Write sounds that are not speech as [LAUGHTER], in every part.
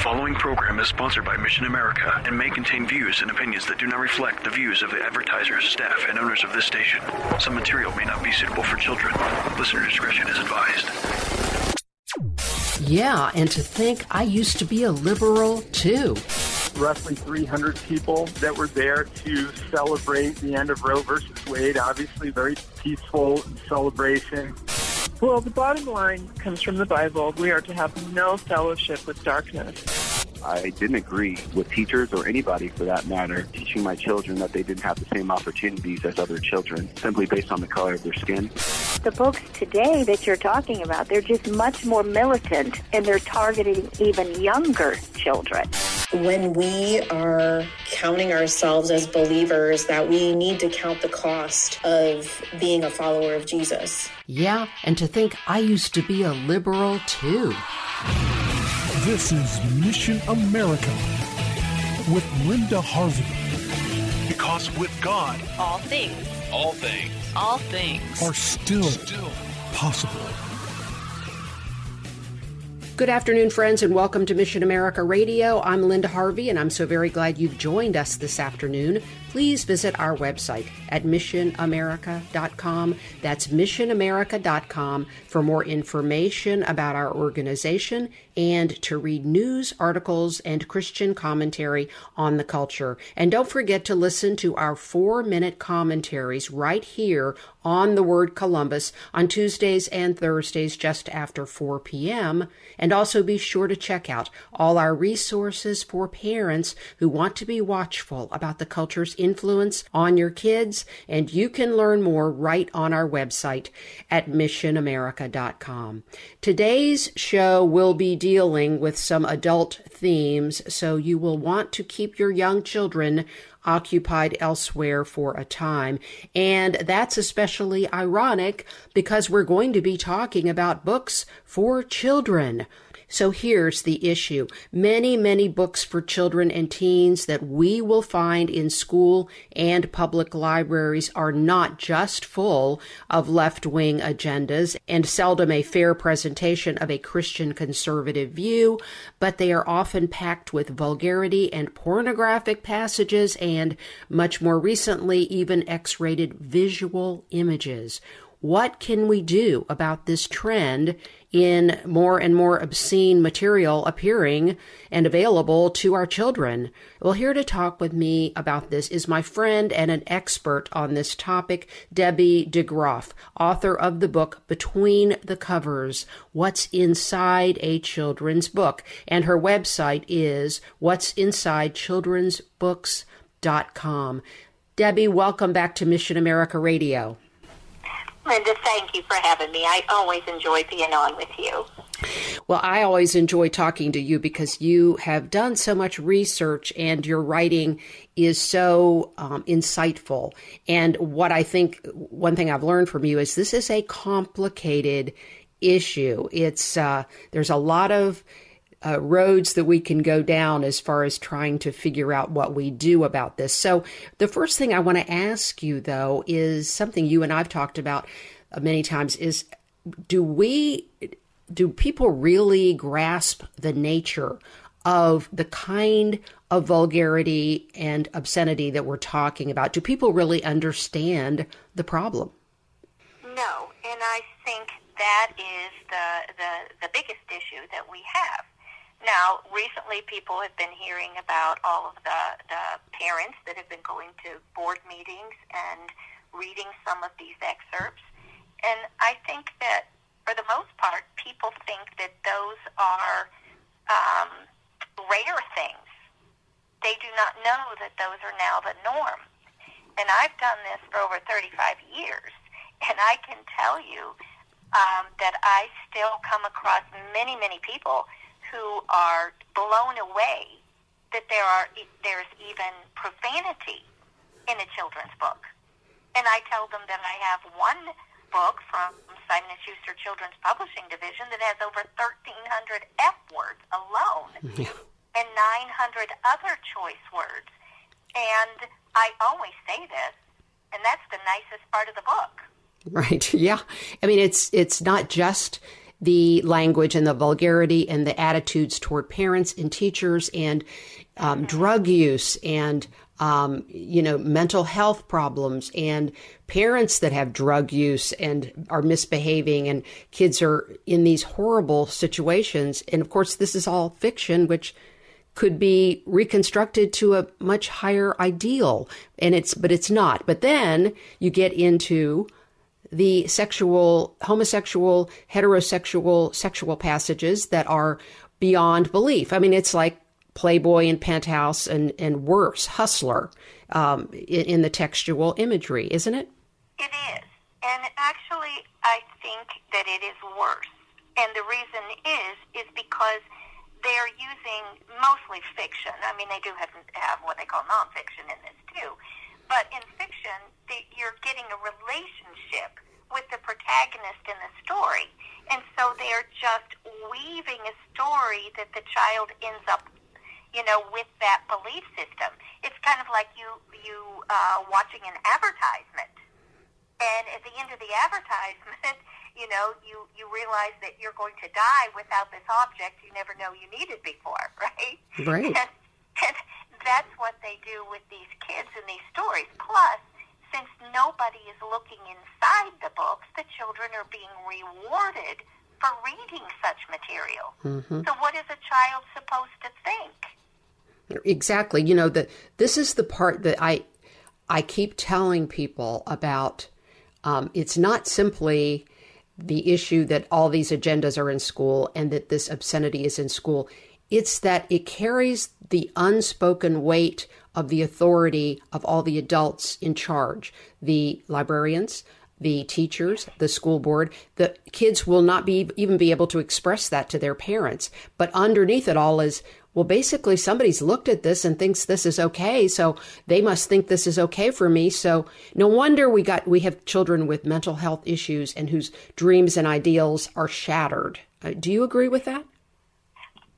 The following program is sponsored by Mission America and may contain views and opinions that do not reflect the views of the advertisers, staff, and owners of this station. Some material may not be suitable for children. Listener discretion is advised. Yeah, and to think I used to be a liberal too. Roughly 300 people that were there to celebrate the end of Roe versus Wade. Obviously, very peaceful celebration. Well, the bottom line comes from the Bible. We are to have no fellowship with darkness. I didn't agree with teachers or anybody for that matter teaching my children that they didn't have the same opportunities as other children simply based on the color of their skin. The books today that you're talking about, they're just much more militant and they're targeting even younger children. When we are counting ourselves as believers, that we need to count the cost of being a follower of Jesus. Yeah, and to think I used to be a liberal too. This is Mission America with Linda Harvey. Because with God, all things, all things, all things are still, still possible. Good afternoon, friends, and welcome to Mission America Radio. I'm Linda Harvey, and I'm so very glad you've joined us this afternoon. Please visit our website at missionamerica.com. That's missionamerica.com for more information about our organization and to read news, articles, and Christian commentary on the culture. And don't forget to listen to our four minute commentaries right here on the word Columbus on Tuesdays and Thursdays just after 4 p.m. And also be sure to check out all our resources for parents who want to be watchful about the culture's influence on your kids. And you can learn more right on our website at missionamerica.com. Today's show will be dealing with some adult themes, so you will want to keep your young children occupied elsewhere for a time. And that's especially ironic because we're going to be talking about books for children. So here's the issue. Many, many books for children and teens that we will find in school and public libraries are not just full of left wing agendas and seldom a fair presentation of a Christian conservative view, but they are often packed with vulgarity and pornographic passages and, much more recently, even X rated visual images. What can we do about this trend in more and more obscene material appearing and available to our children? Well, here to talk with me about this is my friend and an expert on this topic, Debbie DeGroff, author of the book Between the Covers What's Inside a Children's Book. And her website is What's Inside. Debbie, welcome back to Mission America Radio. Linda, thank you for having me. I always enjoy being on with you. Well, I always enjoy talking to you because you have done so much research and your writing is so um, insightful. And what I think, one thing I've learned from you is this is a complicated issue. It's, uh, there's a lot of uh, roads that we can go down as far as trying to figure out what we do about this. So, the first thing I want to ask you, though, is something you and I've talked about uh, many times is do we, do people really grasp the nature of the kind of vulgarity and obscenity that we're talking about? Do people really understand the problem? No, and I think that is the, the, the biggest issue that we have. Now, recently people have been hearing about all of the, the parents that have been going to board meetings and reading some of these excerpts. And I think that for the most part, people think that those are um, rare things. They do not know that those are now the norm. And I've done this for over 35 years, and I can tell you um, that I still come across many, many people who are blown away that there are there's even profanity in a children's book. And I tell them that I have one book from Simon & Schuster Children's Publishing Division that has over 1,300 F words alone [LAUGHS] Yeah. and 900 other choice words. And I always say this, and that's the nicest part of the book. Right. [LAUGHS] Yeah. I mean, it's it's not just the language and the vulgarity and the attitudes toward parents and teachers and um, drug use and um, you know mental health problems and parents that have drug use and are misbehaving and kids are in these horrible situations. And of course this is all fiction which could be reconstructed to a much higher ideal. And it's but it's not. But then you get into the sexual homosexual heterosexual sexual passages that are beyond belief i mean it's like playboy and penthouse and and worse hustler um, in, in the textual imagery isn't it It is. And actually, I think that it is worse. And the reason is, is because they're using mostly fiction. I mean, they do have, have what they call nonfiction in this too. But in they, you're getting a relationship with the protagonist in the story. And so they're just weaving a story that the child ends up you know, with that belief system. It's kind of like you you uh, watching an advertisement, and at the end of the advertisement, [LAUGHS] you know, you you realize that you're going to die without this object you never know you needed before, [LAUGHS] right? Right. And, [LAUGHS] and that's what they do with these kids in these stories. Plus, since nobody is looking inside the books, the children are being rewarded for reading such material. So, what is a child supposed to think? Exactly. You know that this is the part that I I keep telling people about. Um, it's not simply the issue that all these agendas are in school and that this obscenity is in school. It's that it carries the unspoken weight of the authority of all the adults in charge, the librarians, the teachers, the school board. The kids will not be even be able to express that to their parents. But underneath it all is well, basically, somebody's looked at this and thinks this is okay, so they must think this is okay for me. So no wonder we got we have children with mental health issues and whose dreams and ideals are shattered. Uh, do you agree with that?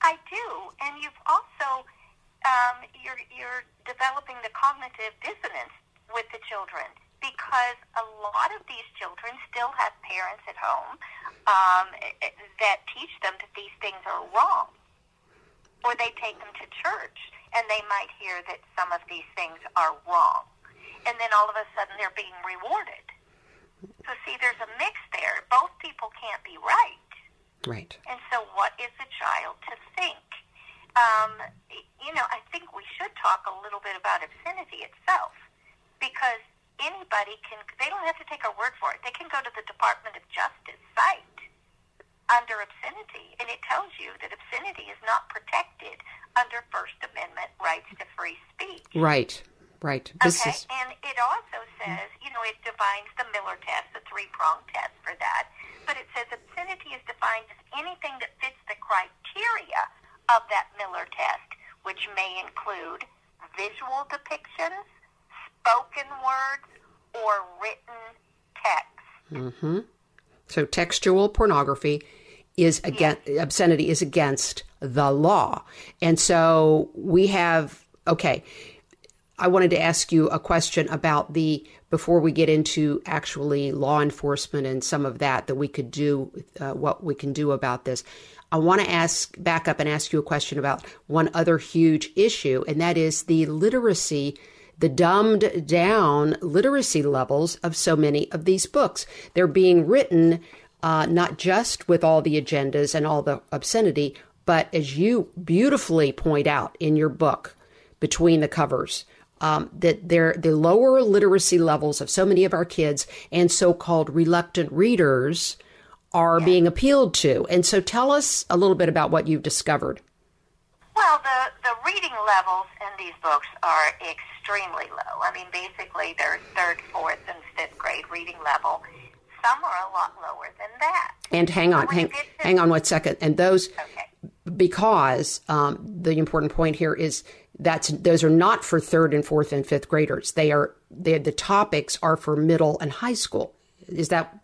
I do, and you've also um, you're you're developing the cognitive dissonance with the children because a lot of these children still have parents at home um, that teach them that these things are wrong, or they take them to church and they might hear that some of these things are wrong, and then all of a sudden they're being rewarded. So see, there's a mix there. Both people can't be right. Right. And so, what is a child to think? Um, you know, I think we should talk a little bit about obscenity itself because anybody can, they don't have to take our word for it. They can go to the Department of Justice site under obscenity, and it tells you that obscenity is not protected under First Amendment rights to free speech. Right. Right. This okay, is and it also says, you know, it defines the Miller test, the three-pronged test for that. But it says obscenity is defined as anything that fits the criteria of that Miller test, which may include visual depictions, spoken words, or written text. Mm-hmm. So textual pornography is against obscenity is against the law. And so we have okay, I wanted to ask you a question about the before we get into actually law enforcement and some of that that we could do uh, what we can do about this. I want to ask back up and ask you a question about one other huge issue and that is the literacy the dumbed down literacy levels of so many of these books. They're being written uh, not just with all the agendas and all the obscenity, but as you beautifully point out in your book, between the covers, um, that they're the lower literacy levels of so many of our kids and so-called reluctant readers are being appealed to. And so, tell us a little bit about what you've discovered. Well, the, the reading levels in these books are extremely low. I mean, basically, they're third, fourth, and fifth grade reading level. Some are a lot lower than that. And hang on, hang, hang on one second. And those, Okay. because um, the important point here is that's those are not for third and fourth and fifth graders. They are they, the topics are for middle and high school. Is that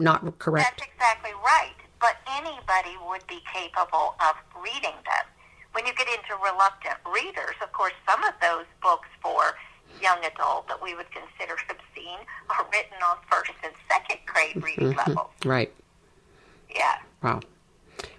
not correct? That's exactly right. But anybody would be capable of reading them. When you get into reluctant readers, of course, some of those books for young adult that we would consider obscene are written on first and second grade reading Mhm. levels. Right. Yeah. Wow.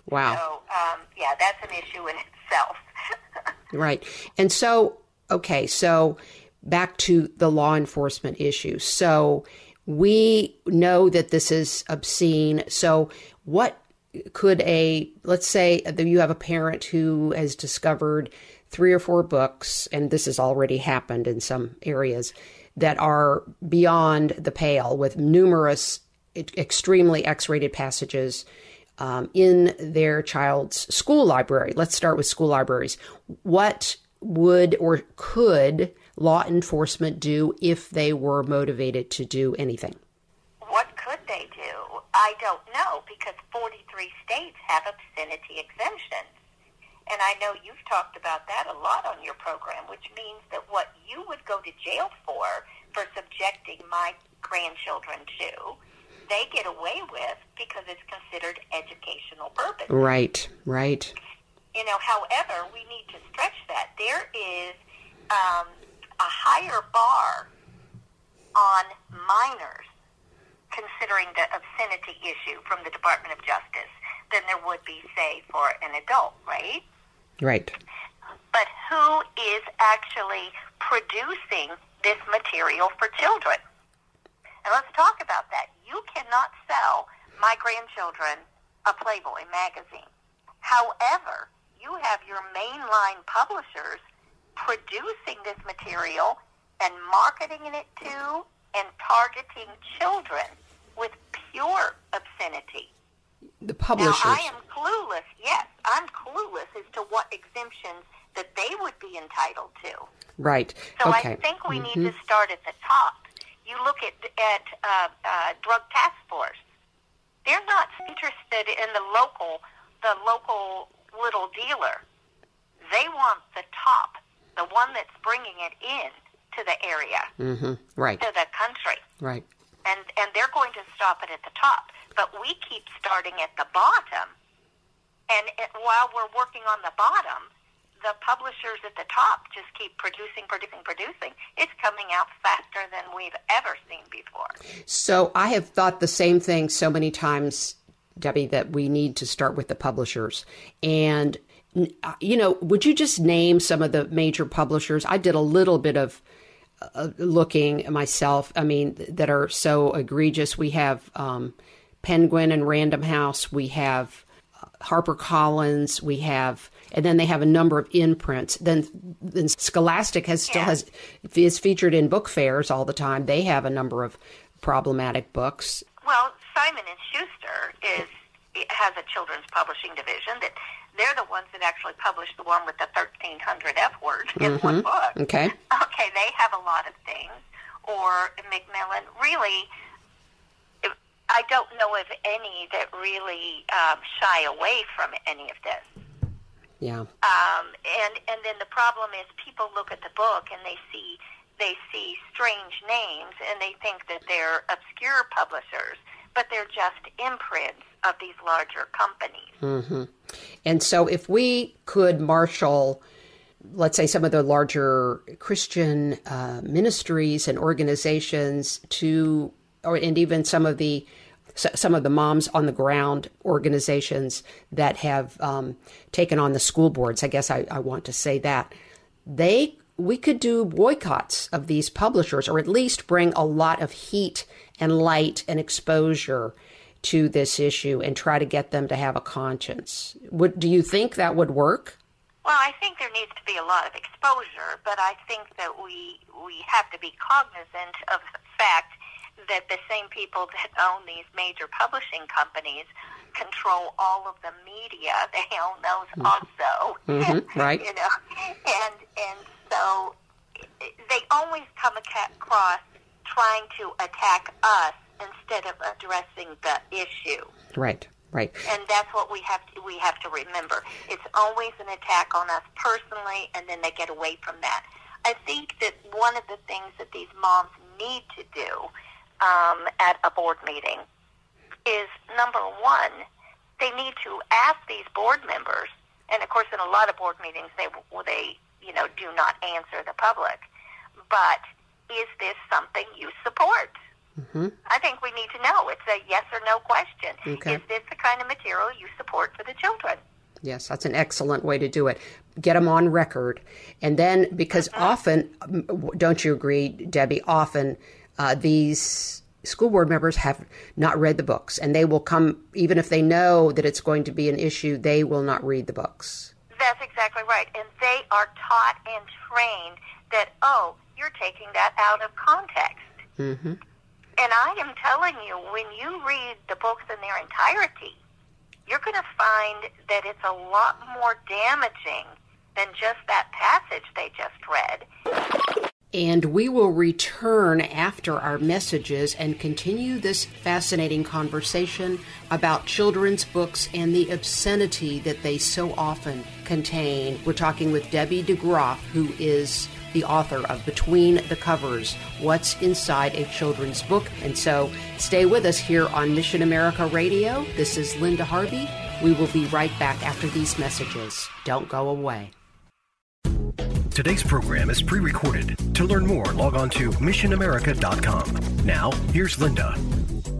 Wow. So, um, yeah, that's an issue in itself. [LAUGHS] Right. And so, okay, so back to the law enforcement issue. So we know that this is obscene. So, what could a, let's say that you have a parent who has discovered three or four books, and this has already happened in some areas, that are beyond the pale with numerous extremely X rated passages um, in their child's school library. Let's start with school libraries. What would or could law enforcement do if they were motivated to do anything? What could they do? I don't know because 43 states have obscenity exemptions. And I know you've talked about that a lot on your program, which means that what you would go to jail for, for subjecting my grandchildren to, they get away with because it's considered educational purpose. Right, right. You know, however, we need to stretch that. There is um, a higher bar on minors considering the obscenity issue from the Department of Justice than there would be, say, for an adult, right? Right. But who is actually producing this material for children? And let's talk about that. You cannot sell my grandchildren a Playboy magazine. However, you have your mainline publishers producing this material and marketing it to and targeting children with pure obscenity. The publishers. Now, I am clueless. Yes, I'm clueless as to what exemptions that they would be entitled to. Right. So okay. I think we need Mhm. to start at the top. You look at at uh, uh, drug task force; they're not interested in the local the local little dealer. They want the top, the one that's bringing it in to the area, Mhm. Right. to the country Right. and and they're going to stop it at the top. But we keep starting at the bottom, and it, while we're working on the bottom, the publishers at the top just keep producing, producing, producing. It's coming out faster than we've ever seen before. So I have thought the same thing so many times, Debbie, that we need to start with the publishers. And, you know, would you just name some of the major publishers? I did a little bit of uh, looking myself, I mean, that are so egregious. We have um, Penguin and Random House, we have uh, HarperCollins, we have, and then they have a number of imprints. Then, then Scholastic has still has is featured in book fairs all the time. They have a number of problematic books. Well, Simon and Schuster is has a children's publishing division that they're the ones that actually published the one with the 1300 F word in one Mhm. book. Okay. [LAUGHS] Okay, they have a lot of things. Or Macmillan, really, I don't know of any that really um, shy away from any of this. Yeah. Um, and and then the problem is people look at the book and they see they see strange names and they think that they're obscure publishers, but they're just imprints of these larger companies. hmm And so, if we could marshal, let's say, some of the larger Christian uh, ministries and organizations to, or and even some of the some of the moms on the ground organizations that have um, taken on the school boards. I guess I, I want to say that they we could do boycotts of these publishers, or at least bring a lot of heat and light and exposure to this issue and try to get them to have a conscience. Would do you think that would work? Well, I think there needs to be a lot of exposure, but I think that we we have to be cognizant of the fact that the same people that own these major publishing companies control all of the media. They own those also. Mhm, [LAUGHS] right. you know, and and so they always come across trying to attack us instead of addressing the issue. Right. Right. And that's what we have to we have to remember. It's always an attack on us personally, and then they get away from that. I think that one of the things that these moms need to do um, at a board meeting is number one, they need to ask these board members, and of course, in a lot of board meetings, they they you know do not answer the public, but is this something you support? Mm-hmm. I think we need to know. It's a yes or no question. Okay. Is this the kind of material you support for the children? Yes, that's an excellent way to do it. Get them on record. And then, because often, don't you agree, Debbie? Often uh, these school board members have not read the books, and they will come, even if they know that it's going to be an issue, they will not read the books. That's exactly right. And they are taught and trained that, oh, you're taking that out of context. Mm-hmm. And I am telling you, when you read the books in their entirety, you're going to find that it's a lot more damaging than just that passage they just read. And we will return after our messages and continue this fascinating conversation about children's books and the obscenity that they so often contain. We're talking with Debbie DeGroff, who is the author of Between the Covers What's Inside a Children's Book. And so stay with us here on Mission America Radio. This is Linda Harvey. We will be right back after these messages. Don't go away. Today's program is pre recorded. To learn more, log on to missionamerica.com. Now, here's Linda.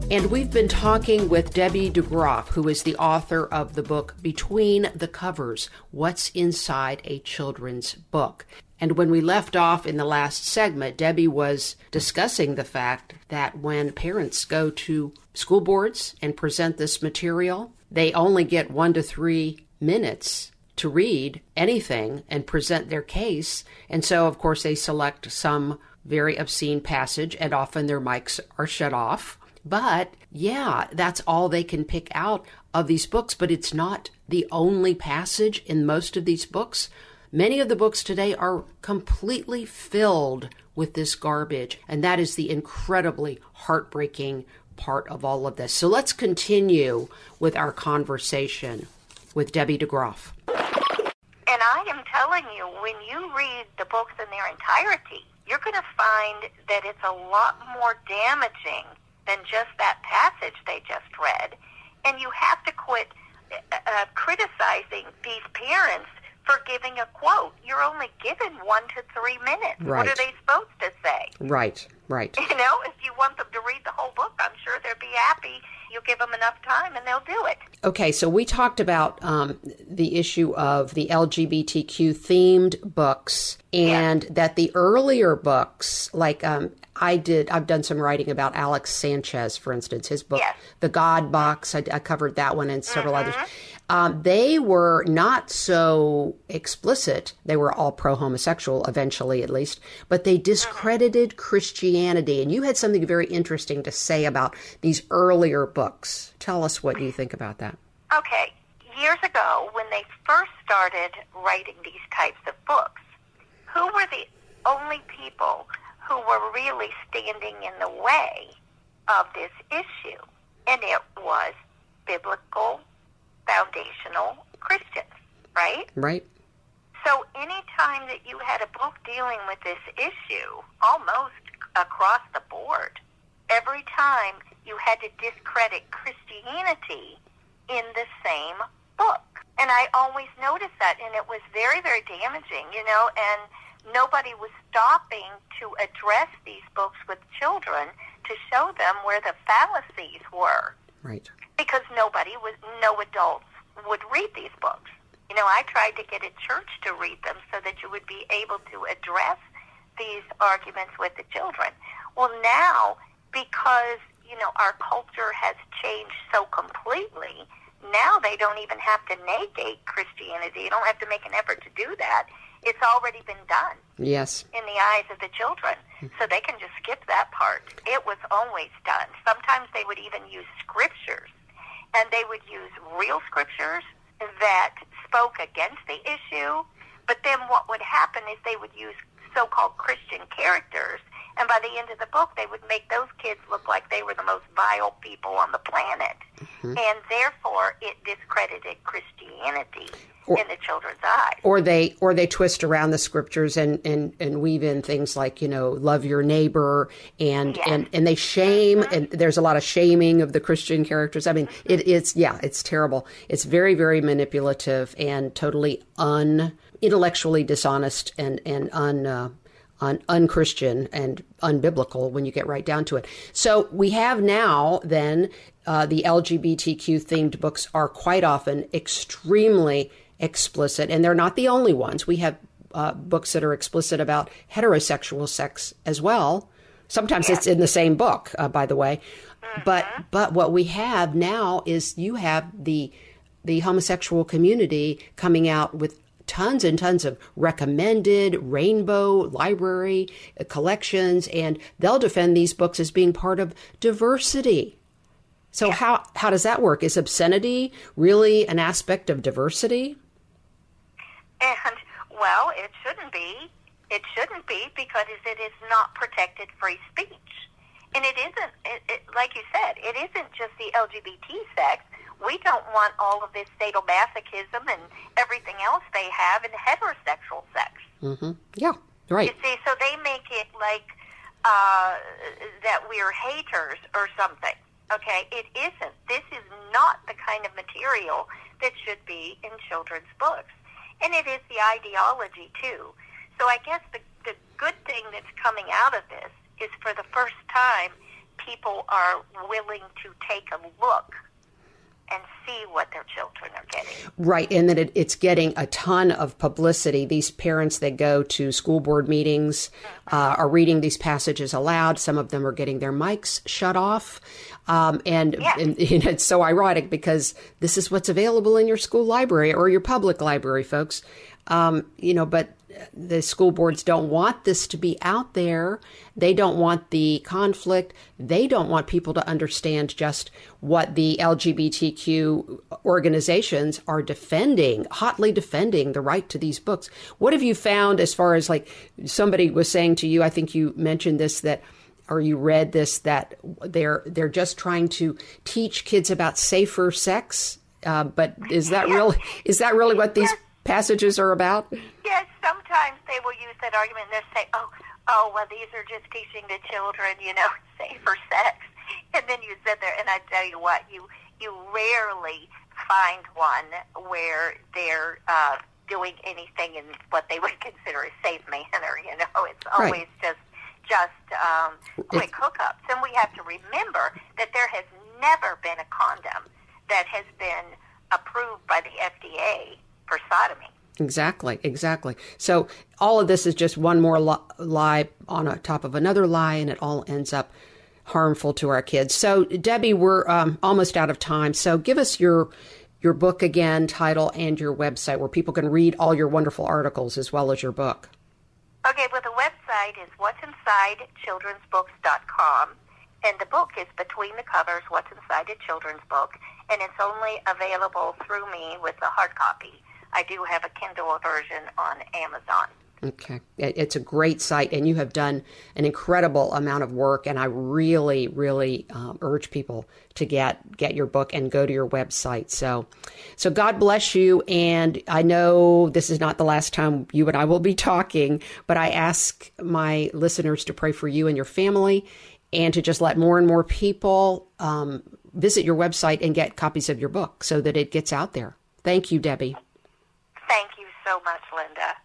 And we've been talking with Debbie DeGroff, who is the author of the book Between the Covers What's Inside a Children's Book. And when we left off in the last segment, Debbie was discussing the fact that when parents go to school boards and present this material, they only get one to three minutes to read anything and present their case. And so, of course, they select some very obscene passage, and often their mics are shut off. But yeah, that's all they can pick out of these books, but it's not the only passage in most of these books. Many of the books today are completely filled with this garbage, and that is the incredibly heartbreaking part of all of this. So let's continue with our conversation with Debbie DeGroff. And I am telling you, when you read the books in their entirety, you're going to find that it's a lot more damaging than just that passage they just read. And you have to quit uh, criticizing these parents for giving a quote. You're only given one to three minutes. Right. What are they supposed to say? Right, right. You know, if you want them to read the whole book, I'm sure they'll be happy. You give them enough time and they'll do it. Okay, so we talked about um, the issue of the LGBTQ themed books, and that the earlier books, like um, I did, I've done some writing about Alex Sanchez, for instance, his book, The God Box. I, I covered that one and several others. Um, they were not so explicit. They were all pro homosexual, eventually at least, but they discredited Christianity. And you had something very interesting to say about these earlier books. Tell us what you think about that. Okay, years ago, when they first started writing these types of books, who were the only people who were really standing in the way of this issue? And it was biblical, foundational Christians, right? Right? So anytime that you had a book dealing with this issue, almost across the board, every time you had to discredit Christianity in the same book. And I always noticed that, and it was very, very damaging, you know, and nobody was stopping to address these books with children to show them where the fallacies were Right. Because nobody was, no adults would read these books. You know, I tried to get a church to read them so that you would be able to address these arguments with the children. Well, now, because, you know, our culture has changed so completely, now they don't even have to negate Christianity. You don't have to make an effort to do that. It's already been done Yes. in the eyes of the children. Hmm. So they can just skip that part. It was always done. Sometimes they would even use scriptures. And they would use real scriptures that spoke against the issue. But then what would happen is they would use so called Christian characters. And by the end of the book, they would make those kids look like they were the most vile people on the planet. Mm-hmm. and therefore it discredited Christianity in the children's eyes. or they or they twist around the scriptures and and and weave in things like you know love your neighbor and and and they shame and there's a lot of shaming of the christian characters. I mean it, it's yeah it's terrible. It's very very manipulative and totally un intellectually dishonest and and un uh, un, unchristian and unbiblical when you get right down to it. So we have now then uh, the LGBTQ themed books are quite often extremely explicit, and they're not the only ones. We have uh, books that are explicit about heterosexual sex as well. Sometimes it's in the same book, uh, by the way. But but what we have now is you have the the homosexual community coming out with tons and tons of recommended rainbow library uh, collections and they'll defend these books as being part of diversity so how how does that work is obscenity really an aspect of diversity And well, it shouldn't be. It shouldn't be because it is not protected free speech, and it isn't. It, it, like you said, it isn't just the LGBT sex. We don't want all of this sadomasochism and everything else they have in heterosexual sex. mm-hmm. yeah right You see, so they make it like uh, that we're haters or something. Okay, it isn't. This is not the kind of material that should be in children's books, and it is the ideology too. So I guess the the good thing that's coming out of this is for the first time, people are willing to take a look and see what their children are getting. Right, and that it, it's getting a ton of publicity. These parents that go to school board meetings uh, are reading these passages aloud. Some of them are getting their mics shut off, um, and, and, [LAUGHS] and it's so ironic because this is what's available in your school library or your public library, folks. Um, you know, but the school boards don't want this to be out there. They don't want the conflict. They don't want people to understand just what the LGBTQ organizations are defending, hotly defending the right to these books. What have you found as far as like somebody was saying to you? I think you mentioned this that or you read this that they're they're just trying to teach kids about safer sex. Uh, but is that really is that really what these passages are about? Yes, sometimes they will use that argument and they'll say, oh, oh, well, these are just teaching the children, you know, [LAUGHS] safer sex. And then you sit there, and I tell you what, you you rarely find one where they're uh, doing anything in what they would [LAUGHS] consider a safe manner. You know, it's Right. always just just um, quick hookups. And we have to remember that there has never been a condom that has been approved by the FDA for sodomy. Exactly, exactly. So all of this is just one more li- lie on a top of another lie, and it all ends up harmful to our kids. So Debbie, we're um, almost out of time. So give us your your book again, title, and your website where people can read all your wonderful articles as well as your book. Okay, well, the website is what's inside children'sbooks.com, and the book is Between the Covers, What's Inside a Children's Book, and it's only available through me with a hard copy. I do have a Kindle version on Amazon. Okay. It's a great site, and you have done an incredible amount of work. And I really, really um, urge people to get get your book and go to your website. So, so God bless you. And I know this is not the last time you and I will be talking, but I ask my listeners to pray for you and your family, and to just let more and more people um, visit your website and get copies of your book so that it gets out there. Thank you, Debbie. Thank you so much, Linda.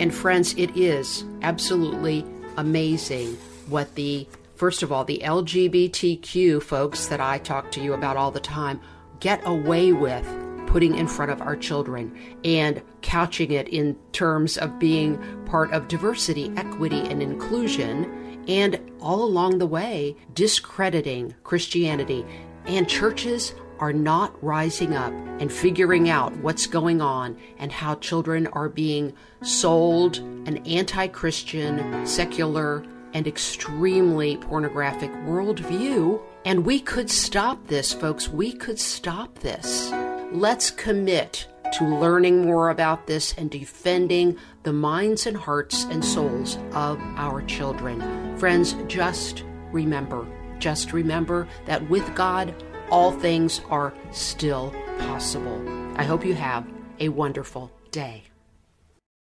And friends, it is absolutely amazing what the, first of all, the LGBTQ folks that I talk to you about all the time get away with putting in front of our children and couching it in terms of being part of diversity, equity, and inclusion, and all along the way, discrediting Christianity. And churches are not rising up and figuring out what's going on and how children are being sold an anti Christian, secular, and extremely pornographic worldview. And we could stop this, folks. We could stop this. Let's commit to learning more about this and defending the minds and hearts and souls of our children. Friends, just remember, just remember that with God, all things are still possible. I hope you have a wonderful day.